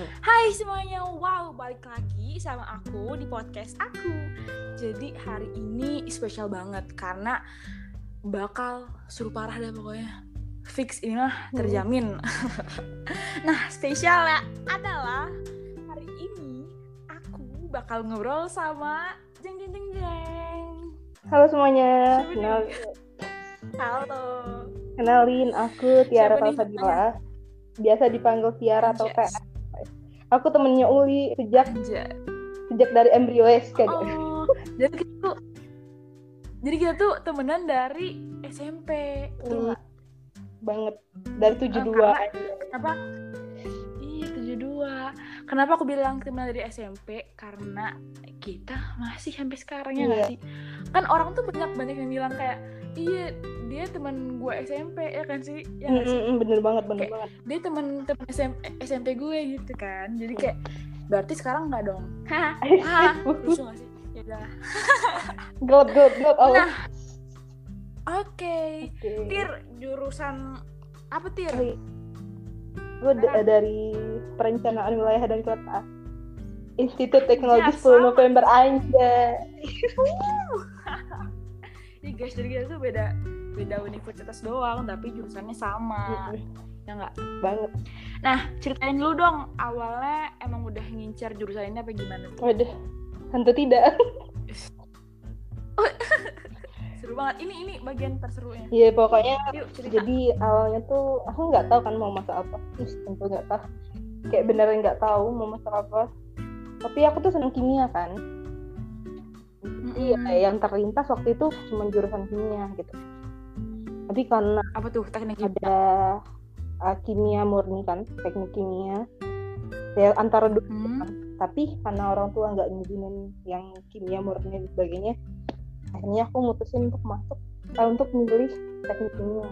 Hai semuanya, wow balik lagi sama aku di podcast aku. Jadi hari ini spesial banget karena bakal seru parah deh pokoknya. Fix ini mah terjamin. Nah spesialnya adalah hari ini aku bakal ngobrol sama Jeng Jeng Jeng Jeng. Halo semuanya, kenal? Halo. Kenalin aku Tiara Talfadila Biasa dipanggil Tiara atau Anjas. Aku temennya Uli sejak Anjay. sejak dari embrio SK Oh, jadi kita tuh jadi kita tuh temenan dari SMP. Betul Hmm, nggak? banget dari 72 karena- Kenapa? Iya, 72. Kenapa aku bilang temenan dari SMP? Karena kita masih sampai sekarang ya nggak Iya. sih? Kan orang tuh banyak banyak yang bilang kayak, "Iya, dia teman gue SMP ya kan sih?" Ya? Mm, mm, bener banget, bener Kayak- banget Dia teman teman SMP, SMP gue gitu kan. Jadi kayak berarti sekarang nggak dong? Hah? Lucu nggak sih? Ya udah. Oh. Nah, Oke. Tir, jurusan apa Tir? Oi. Gue d- dari perencanaan wilayah dan kota Institut Teknologi Ya, 10 sama. November aja Jadi kita tuh beda beda universitas doang, tapi jurusannya sama. Ya nggak? banget Nah, ceritain dulu dong, awalnya emang udah ngincar jurusan ini apa gimana tuh? Waduh, tentu tidak Seru banget. Ini ini bagian terserunya. Iya pokoknya Yuk, cerita. jadi awalnya tuh aku nggak tahu kan mau masak apa terus tentu nggak tahu kayak beneran nggak tahu mau masak apa tapi aku tuh seneng kimia kan jadi Mm-mm. ya, yang terlintas waktu itu cuma jurusan kimia gitu tapi karena apa tuh teknik kimia? ada uh, kimia murni kan teknik kimia ya antara dua Hmm? tapi karena orang tua nggak ngizinin yang kimia murni dan sebagainya akhirnya aku mutusin untuk masuk eh, untuk memilih teknik kimia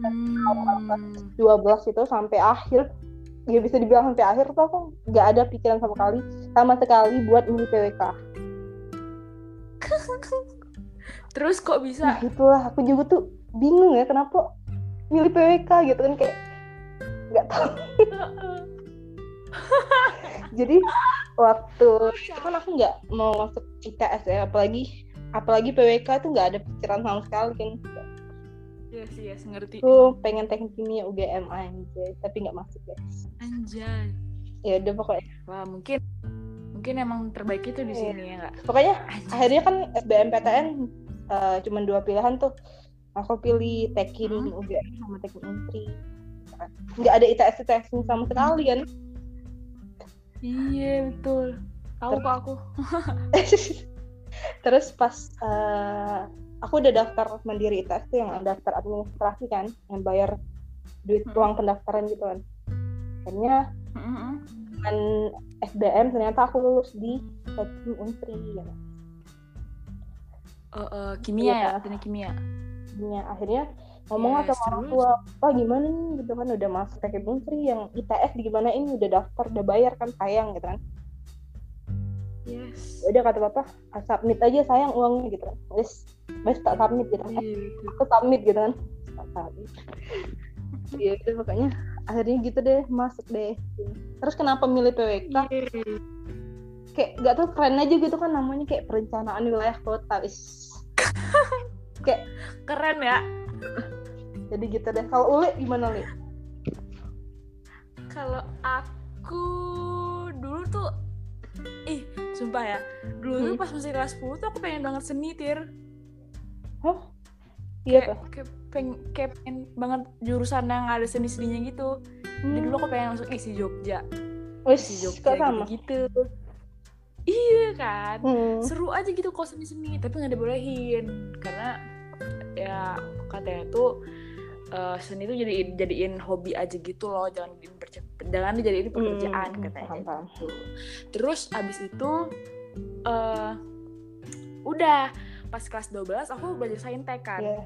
Hmm. 12 itu sampai akhir ya bisa dibilang sampai akhir tuh aku nggak ada pikiran sama kali sama sekali buat milih PWK Terus kok nah bisa? itulah aku juga tuh bingung ya kenapa milih PWK gitu kan kayak nggak tahu jadi waktu itu kan aku nggak mau masuk ITS ya apalagi apalagi PWK tuh nggak ada pikiran sama sekali kan Iya sih, ya, ngerti. tuh pengen teknik kimia UGM aja tapi nggak masuk guys Anjay. ya udah pokoknya Wah, mungkin mungkin emang terbaik itu di Iya. sini ya nggak? pokoknya Anjay. akhirnya kan SBMPTN eh, cuma dua pilihan tuh aku pilih tekin Hmm. UGM sama teknik menteri nggak ada ITS ITS sama sekali kan Iya betul. Tahu kok aku. terus pas eh, aku udah daftar mandiri ITS tuh yang daftar administrasi kan yang bayar duit Hmm. uang pendaftaran gitu kan akhirnya Mm-mm. dengan SBM ternyata aku lulus di teknik menteri ya. Eh, eh, kimia Iya. ya, teknik kimia. akhirnya akhirnya ngomong Yes, sama orang terus? tua apa gimana nih gitu kan udah masuk teknik menteri yang ITS di gimana ini udah daftar udah bayar kan sayang gitu kan Yes. Ya udah kata bapak ah, submit aja sayang uangnya gitu kan wes wes tak submit gitu kan Iya, betul. aku submit gitu kan tak submit Iya itu pokoknya akhirnya gitu deh masuk deh terus kenapa milih PWK Yeay. Kayak gak tau keren aja gitu kan namanya kayak perencanaan wilayah kota is kayak Keren ya. jadi gitu deh kalau Uli gimana Uli Kalau aku dulu tuh ih, sumpah ya. Dulu tuh Hmm. pas masih kelas 10 tuh aku pengen banget seni, Tir. Hah? iya Kayak, tuh kayak, pengen, kayak pengen banget jurusan yang ada seni-seninya gitu. Jadi dulu aku pengen masuk isi Jogja. Isi Jogja kok sama gitu. Iya kan? Hmm. seru aja gitu kalau seni seni tapi nggak dibolehin karena ya katanya tuh eh, seni itu jadi jadiin hobi aja gitu loh jangan perce- jangan dijadiin pekerjaan Hmm, katanya paham, paham. gitu. terus abis itu eh udah pas kelas 12 aku belajar saintek kan Iya.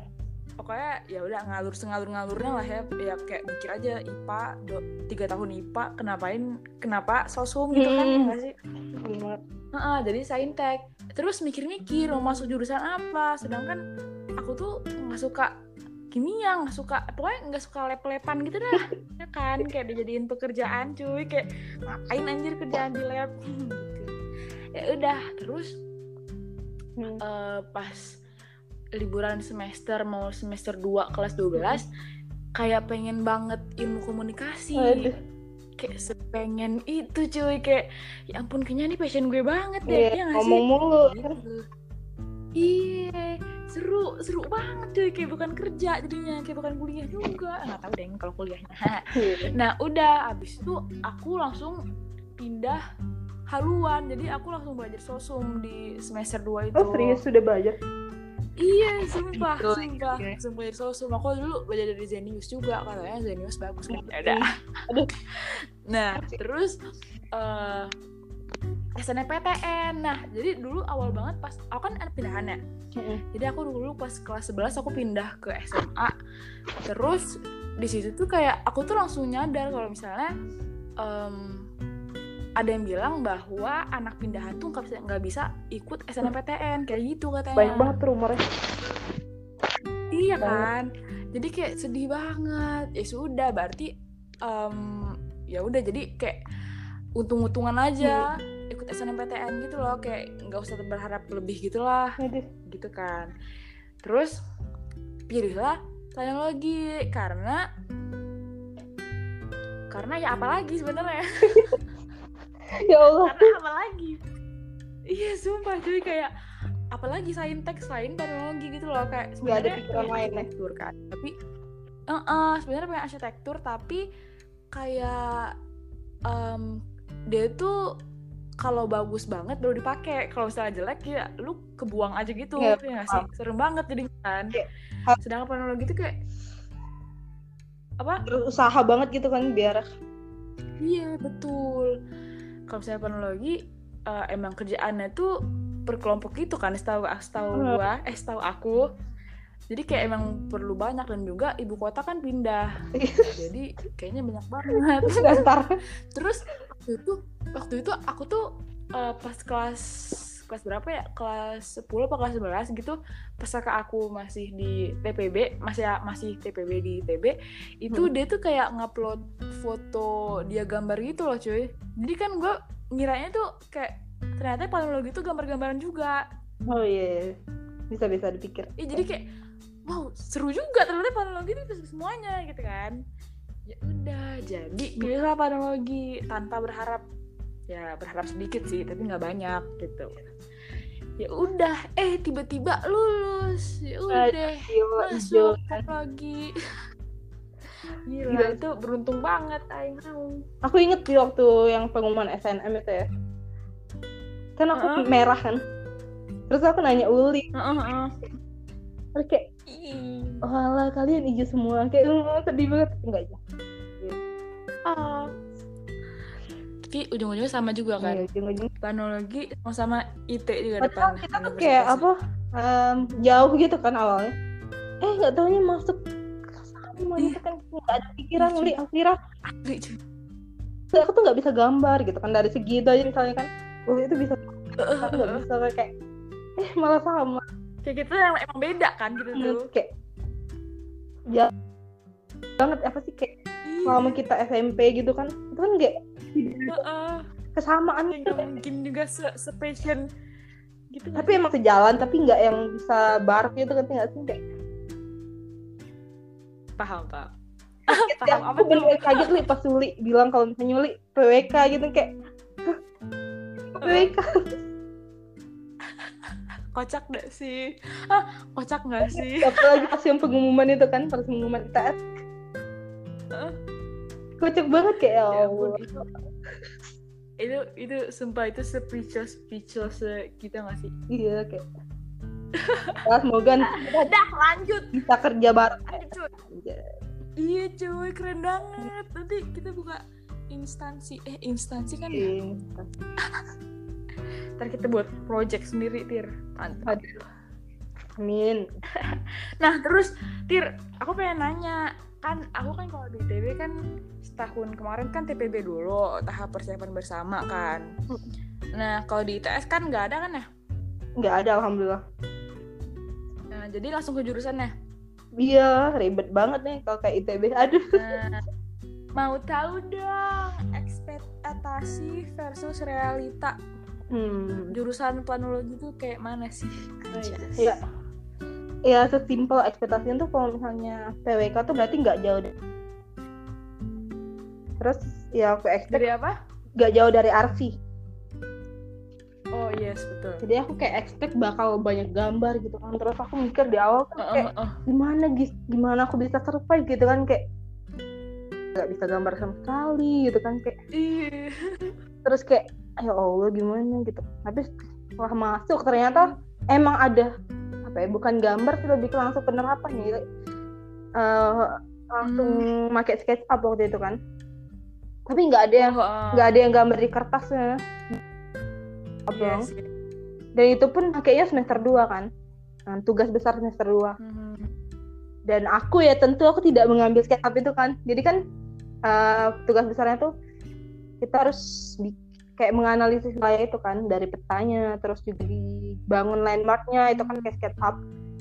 Pokoknya ya udah ngalur sengalur ngalurnya lah ya. Ya kayak mikir aja IPA do- tiga tahun IPA kenapain kenapa sosum gitu kan Hmm. ya nggak sih? Bener. Heeh, jadi saintek. Terus mikir-mikir mau masuk jurusan apa? Sedangkan aku tuh nggak suka kimia nggak suka pokoknya nggak suka lep-lepan gitu dah. Ya kan kayak dijadiin pekerjaan cuy. Kayak ngapain anjir kerjaan di lab? Gitu. Ya udah terus Hmm. eh, pas liburan semester mau semester 2 kelas 12 kayak pengen banget ilmu komunikasi. Aduh. kayak sepengen itu cuy. Kayak ya ampun kayaknya ini passion gue banget deh. Iya, ya nggak sih? ngomong mulu. Gitu. iya seru seru banget cuy. Kayak bukan kerja jadinya kayak bukan kuliah juga. Nggak tahu deh kalau kuliahnya Iya. nah udah abis itu aku langsung pindah haluan. Jadi aku langsung belajar sosum di semester 2 itu. Oh serius? Sudah belajar iya sumpah Gitu, sumpah. iya. langsung belajar sosum aku dulu belajar dari Zenius juga katanya Zenius bagus kan ya udah. Aduh. nah terus eh SNMPTN nah jadi dulu awal banget pas aku kan ada pindahan ya. Jadi aku dulu pas kelas 11 aku pindah ke SMA terus di situ tuh kayak aku tuh langsung nyadar kalau misalnya em, ada yang bilang bahwa anak pindahan tuh nggak bisa nggak bisa ikut SNMPTN kayak gitu katanya. Banyak banget rumornya. Iya banget. kan? Jadi kayak sedih banget. Ya sudah berarti em, ya udah jadi kayak untung-untungan aja ikut SNMPTN gitu loh. Kayak nggak usah berharap lebih gitulah. Aduh. gitu kan. Terus pilihlah teknologi. Karena karena ya apalagi sebenarnya ya Allah. Karena apalagi? Iya sumpah. Cuy kayak apalagi saintek selain teknologi gitu loh. Kayak sebenarnya pikiran pengen lain ya? arsitektur kan. Tapi eh eh, sebenarnya pengen arsitektur tapi kayak em, dia tuh kalau bagus banget baru dipakai. Kalau misalnya jelek ya lu kebuang aja gitu Iya, ya sih? serem banget jadi kan. Hal- sedangkan teknologi itu kayak apa? Berusaha banget gitu kan biar Iya betul. Kalau misalnya teknologi eh, emang kerjaannya tuh per kelompok gitu kan, setahu setahu gua, eh setahu aku. Jadi kayak emang perlu banyak dan juga ibu kota kan pindah. Jadi kayaknya banyak banget. Terus waktu itu waktu itu aku tuh eh, pas kelas kelas berapa ya? Kelas 10 apa kelas 11 gitu. Pas kakak aku masih di TPB, masih masih TPB di TB, itu Hmm. dia tuh kayak ngupload foto dia gambar gitu loh, cuy. Jadi kan gue ngiranya tuh kayak ternyata teknologi itu gambar-gambaran juga. oh iya bisa bisa dipikir Ya, jadi kayak wow, seru juga ternyata teknologi itu bisa semuanya gitu kan. Ya udah, jadi pilihlah teknologi tanpa berharap ya berharap sedikit sih, tapi nggak banyak gitu. Ya udah, eh tiba-tiba lulus. Ya udah, Gila, masuk teknologi. Gila, Gila. itu beruntung banget aing aku inget di waktu yang pengumuman SNM itu ya kan aku Heeh. merah kan terus aku nanya Uli Heeh, heeh. terus kayak Ih. oh alah kalian hijau semua kayak "Oh, sedih banget enggak aja Oh. Tapi ujung-ujungnya sama juga kan. Iya, ujung-ujung. Teknologi sama IT juga Padahal depan. kita tuh kayak apa em, jauh gitu kan awalnya eh nggak taunya masuk ke sama gitu kan nggak ada pikiran Iya, Asli, cuy. aku tuh nggak bisa gambar gitu kan dari segi itu aja misalnya kan Uli itu bisa aku nggak bisa kayak eh malah sama Kayak gitu yang emang beda kan gitu tuh. Hmm, kayak ya banget apa sih kayak Iya. selama kita SMP gitu kan itu kan kayak Heeh. kesamaan Kayak gitu. nggak mungkin juga se, se passion gitu tapi emang sejalan tapi nggak yang bisa bareng gitu kan nggak sih? Kayak paham pak. Paham. apa aku bener kaget li. Pas Uli bilang kalau misalnya Uli PWK gitu kayak "Hah? PWK? Kocak gak sih? Ah kocak gak sih? Apalagi pas yang pengumuman itu kan pas pengumuman ITS Heeh. Kocak banget kayak ya Ya ampun, itu itu itu sumpah itu speechless speechless kita nggak sih? Iya kayak. Ya, semoga kita dah lanjut. bisa kerja bareng. Lanjut cuy. Aja. iya cuy keren banget. Nanti kita buka instansi. Eh instansi kan ya Iya. ntar kita buat project sendiri tir. Mantap. Amin. nah terus tir aku pengen nanya kan aku kan kalau di ITB kan setahun kemarin kan TPB dulu tahap persiapan bersama kan nah kalau di ITS kan nggak ada kan ya Nggak ada alhamdulillah. nah jadi langsung ke jurusannya iya ribet banget nih kalau kayak ITB aduh Nah, mau tahu dong ekspektasi versus realita hmm. jurusan planologi tuh kayak mana sih? Anjas. Ya sesimpel ekspektasinya tuh kalau misalnya PWK tuh berarti nggak jauh deh. terus ya aku expect Dari apa? nggak jauh dari arsi Oh yes betul. jadi aku kayak expect bakal banyak gambar gitu kan terus aku mikir di awal kan kayak oh, oh. gimana gis gimana aku bisa survive gitu kan kayak nggak bisa gambar sama sekali gitu kan kayak Iya. terus kayak ya Allah gimana gitu tapi setelah masuk ternyata emang ada apa ya bukan gambar sih lebih ke langsung penerapan gitu Eh, langsung pakai SketchUp waktu itu kan tapi nggak ada yang Oh, oh. nggak ada yang gambar di kertasnya Iya Abang. sih. dan itu pun pakainya semester 2 kan Nah, tugas besar semester 2 Mhm. dan aku ya tentu aku tidak mengambil SketchUp itu kan jadi kan eh, tugas besarnya tuh kita harus bi- kayak menganalisis wilayah itu kan dari petanya terus juga dibangun landmarknya itu kan kayak SketchUp.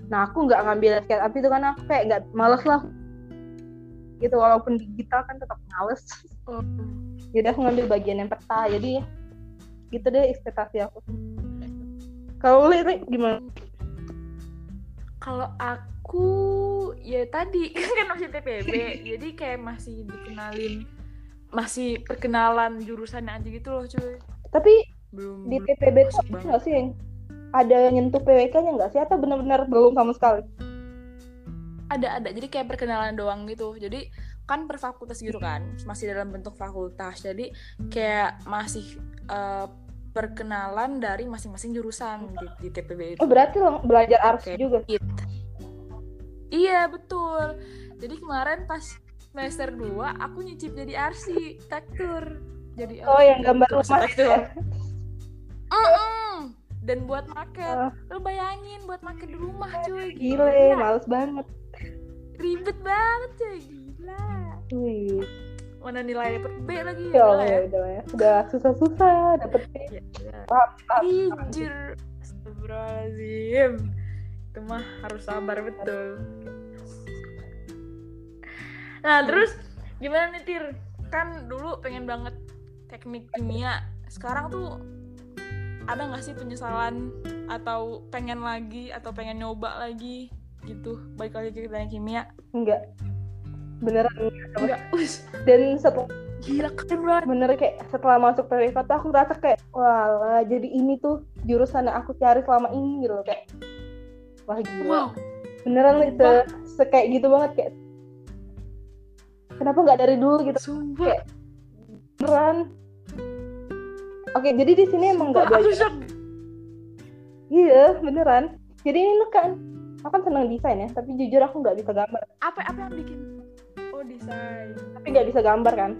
Nah aku nggak ngambil SketchUp itu kan aku kayak nggak males lah. Gitu walaupun digital kan tetap males. Oh. jadi aku ngambil bagian yang peta jadi gitu deh ekspektasi aku. Kalau lu Ri, gimana? Kalau aku ya tadi kan masih TPB, jadi kayak masih dikenalin masih perkenalan jurusannya aja gitu loh cuy. tapi Belum di TPB tuh nggak sih yang ada nyentuh PWK-nya nggak sih atau benar-benar belum sama sekali? ada ada jadi kayak perkenalan doang gitu jadi kan per fakultas gitu kan masih dalam bentuk fakultas jadi kayak masih eh, perkenalan dari masing-masing jurusan di, di TPB itu Oh berarti lo belajar Oke. juga? Gitu. iya betul jadi kemarin pas semester 2 aku nyicip jadi arsitektur jadi Oh yang gambar rumah Arsitektur. ya? Mm-mm. dan buat market Oh. lu bayangin buat market di rumah cuy Gile, males banget. ribet banget cuy gila Wih, mana nilai dapet B lagi ya udah lah ya udah ya. Udah susah-susah dapet B. ya. Ya. Anjir Astagfirullahaladzim Itu mah harus sabar betul Nah terus Gimana nih Tir? Kan dulu pengen banget Teknik kimia. Sekarang tuh Ada gak sih penyesalan Atau pengen lagi Atau pengen nyoba lagi Gitu? Balik lagi ke teknik kimia. Enggak. Beneran enggak. Enggak. Dan setelah Gila keren banget. Bener kayak setelah masuk PWK tuh aku ngerasa kayak wah jadi ini tuh jurusan yang aku cari selama ini gitu loh kayak. Wah gila. Wow. Beneran se, se kayak gitu banget kayak kenapa nggak dari dulu gitu? Sumpah. Beneran. Oke jadi di sini emang nggak belajar iya beneran. Jadi ini kan aku kan seneng desain ya tapi jujur aku nggak bisa gambar. Apa apa yang bikin? Oh desain. Tapi nggak bisa gambar kan?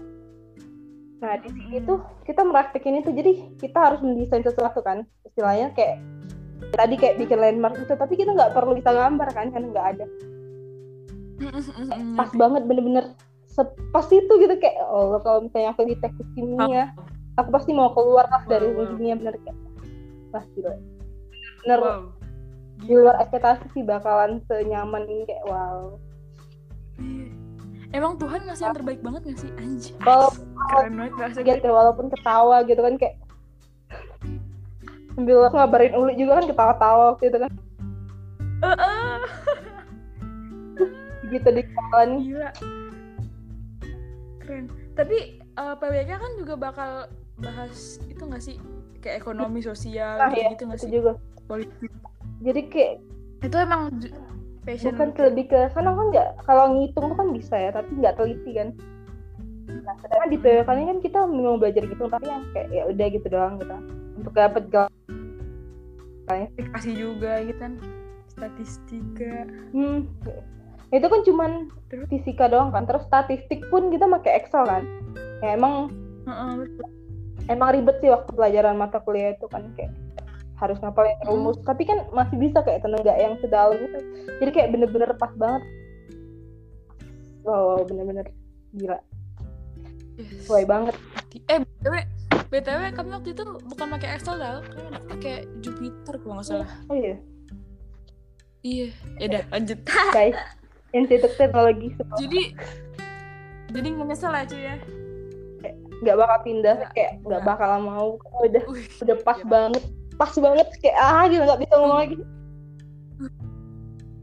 Nah di sini tuh kita meraktekin itu jadi kita harus mendesain sesuatu kan? Istilahnya kayak tadi kayak bikin landmark itu tapi kita nggak perlu bisa gambar kan karena nggak ada. Pas banget bener-bener sepas itu gitu kayak ya Allah kalau misalnya aku di teknik kimia aku pasti mau keluar lah dari Wow, dunia bener kayak wah gila bener Wow. di luar ekspektasi sih bakalan senyaman ini kayak wow Iya. Emang Tuhan ngasih yang terbaik banget gak sih? Anjir. Kalau- Keren banget gitu walaupun ketawa gitu kan kayak sambil aku ngabarin Uli juga kan ketawa-tawa waktu itu kan Heeh. gitu di kawan Gila. Keren. Tapi eh, PWK kan juga bakal bahas itu gak sih? Kayak ekonomi sosial gitu, iya, gitu gak itu sih? juga Politik. jadi kayak Itu emang passion. bukan ke lebih ke sana kan nggak kalau ngitung tuh kan bisa ya tapi nggak teliti kan nah sedangkan di PWK ini kan kita mau belajar gitu tapi yang kayak ya udah gitu doang gitu untuk dapet gal aplikasi juga gitu kan. Statistika. hmm itu kan cuman fisika doang kan terus statistik pun kita pakai Excel kan. Ya emang betul. emang ribet sih waktu pelajaran mata kuliah itu kan kayak harus ngapalin rumus. Tapi kan masih bisa kayak tenaga yang sedalam gitu. Jadi kayak bener-bener pas banget. Wow, bener-bener gila. Yes. sesuai banget. Eh, BTW, BTW kami waktu itu bukan pakai Excel tau, kami pakai Jupyter kalau nggak salah. oh iya. Iya, ya udah lanjut. guys institut teknologi sekolah jadi jadi nggak nyesel ya cuy ya? Nggak bakal pindah Nggak, kayak nggak bakal mau. Udah Wih, udah pas gila. banget pas banget kayak ah gitu nggak bisa ngomong lagi.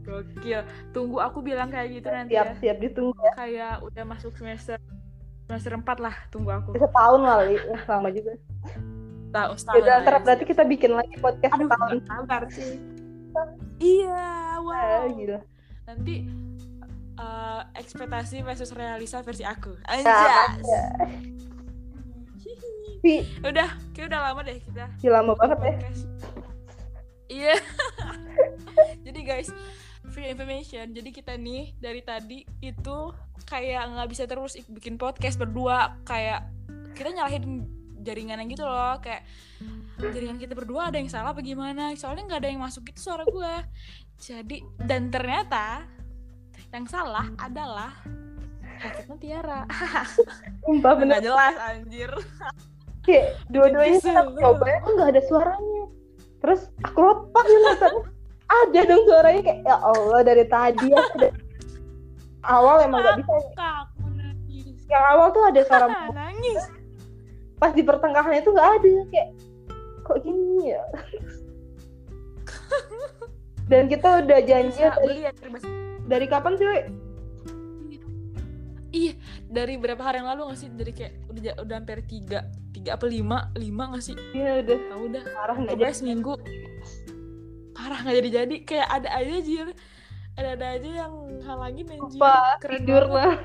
Gokil. Tunggu aku bilang kayak gitu nanti siap ya. siap ditunggu ya. Kayak udah masuk semester semester 4 lah tunggu aku. Setahun kali ya, lama juga. Tahu Yaudah, ntar berarti kita bikin lagi podcast aduh setahun. sabar sih. Iya Ah, wow gila. Nanti eh, ekspektasi versus realisa versi aku. Ya, anjas ya. Udah kayak udah lama deh kita. Ih, lama banget ya. Iya. Jadi guys free information. Jadi kita nih dari tadi itu kayak nggak bisa terus ik- bikin podcast berdua. Kayak kita nyalahin jaringan yang gitu loh. Kayak jaringan kita berdua ada yang salah apa gimana? Soalnya nggak ada yang masuk gitu suara gue jadi dan ternyata yang salah adalah Hakikatnya Tiara. Sumpah bener. Nggak jelas anjir. Kayak dua-duanya banget. coba kok nggak ada suaranya? Terus aku lepas ya nonton ada dong suaranya kayak ya Allah dari tadi aku udah awal emang nggak bisa aku nangis yang awal tuh ada suara nangis. Pas di pertengahan itu nggak ada kayak kok gini ya? Dan kita udah janji bisa dari, beli ya dari kapan sih? Iya, dari berapa hari yang lalu gak sih? Dari kayak udah udah hampir tiga, tiga apa lima, lima gak sih? Iya udah. Tahu udah. parah nggak jadi. seminggu. Parah nggak jadi jadi kayak ada aja jir. Ada ada aja yang halangin anjir Sumpah, keren tidur lah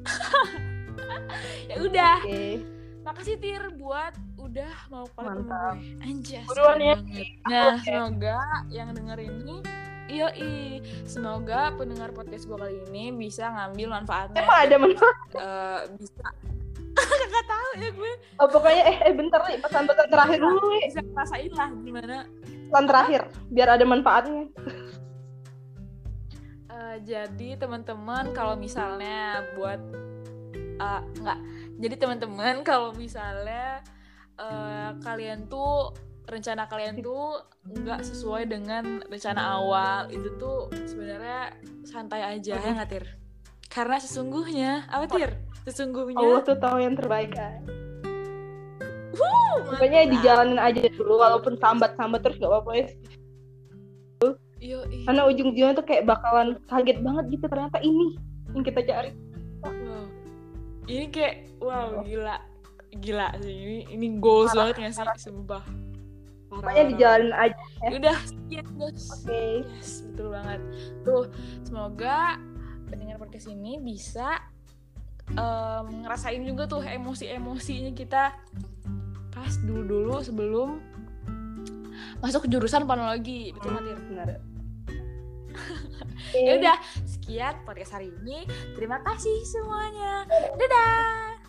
ya udah. Oke. Makasih tir buat udah mau gue. Anjas Buruan ya, nah Oke. semoga yang denger ini Yoi, semoga pendengar podcast gue kali ini bisa ngambil manfaatnya. Emang ada manfaat? Eh, bisa. Nggak tahu ya gue. Oh, pokoknya eh, eh bentar nih pesan-pesan terakhir dulu Wei. bisa ngerasain lah gimana. Pesan terakhir biar ada manfaatnya. Eh, jadi teman-teman kalau misalnya buat eh, nggak. Jadi teman-teman kalau misalnya eh, kalian tuh rencana kalian tuh nggak sesuai dengan rencana awal itu tuh sebenarnya santai aja ya nggak tir karena sesungguhnya apa tir sesungguhnya Allah tuh tahu yang terbaik kan mantap. pokoknya dijalanin aja dulu walaupun sambat-sambat terus gak apa-apa ya Yoi. karena ujung-ujungnya tuh kayak bakalan kaget banget gitu ternyata ini yang kita cari Wow. Ini kayak wow gila. Gila sih ini ini goals banget gak sih sumpah. Parah, pokoknya dijalanin aja parah. Udah sekian guys. oke Yes, betul banget. Tuh, semoga pendengar podcast ini bisa em, ngerasain juga tuh emosi-emosinya kita pas dulu-dulu sebelum masuk ke jurusan panologi. Betul nggak, Tir? benar Ya udah, sekian podcast hari ini. Terima kasih semuanya. Dadah.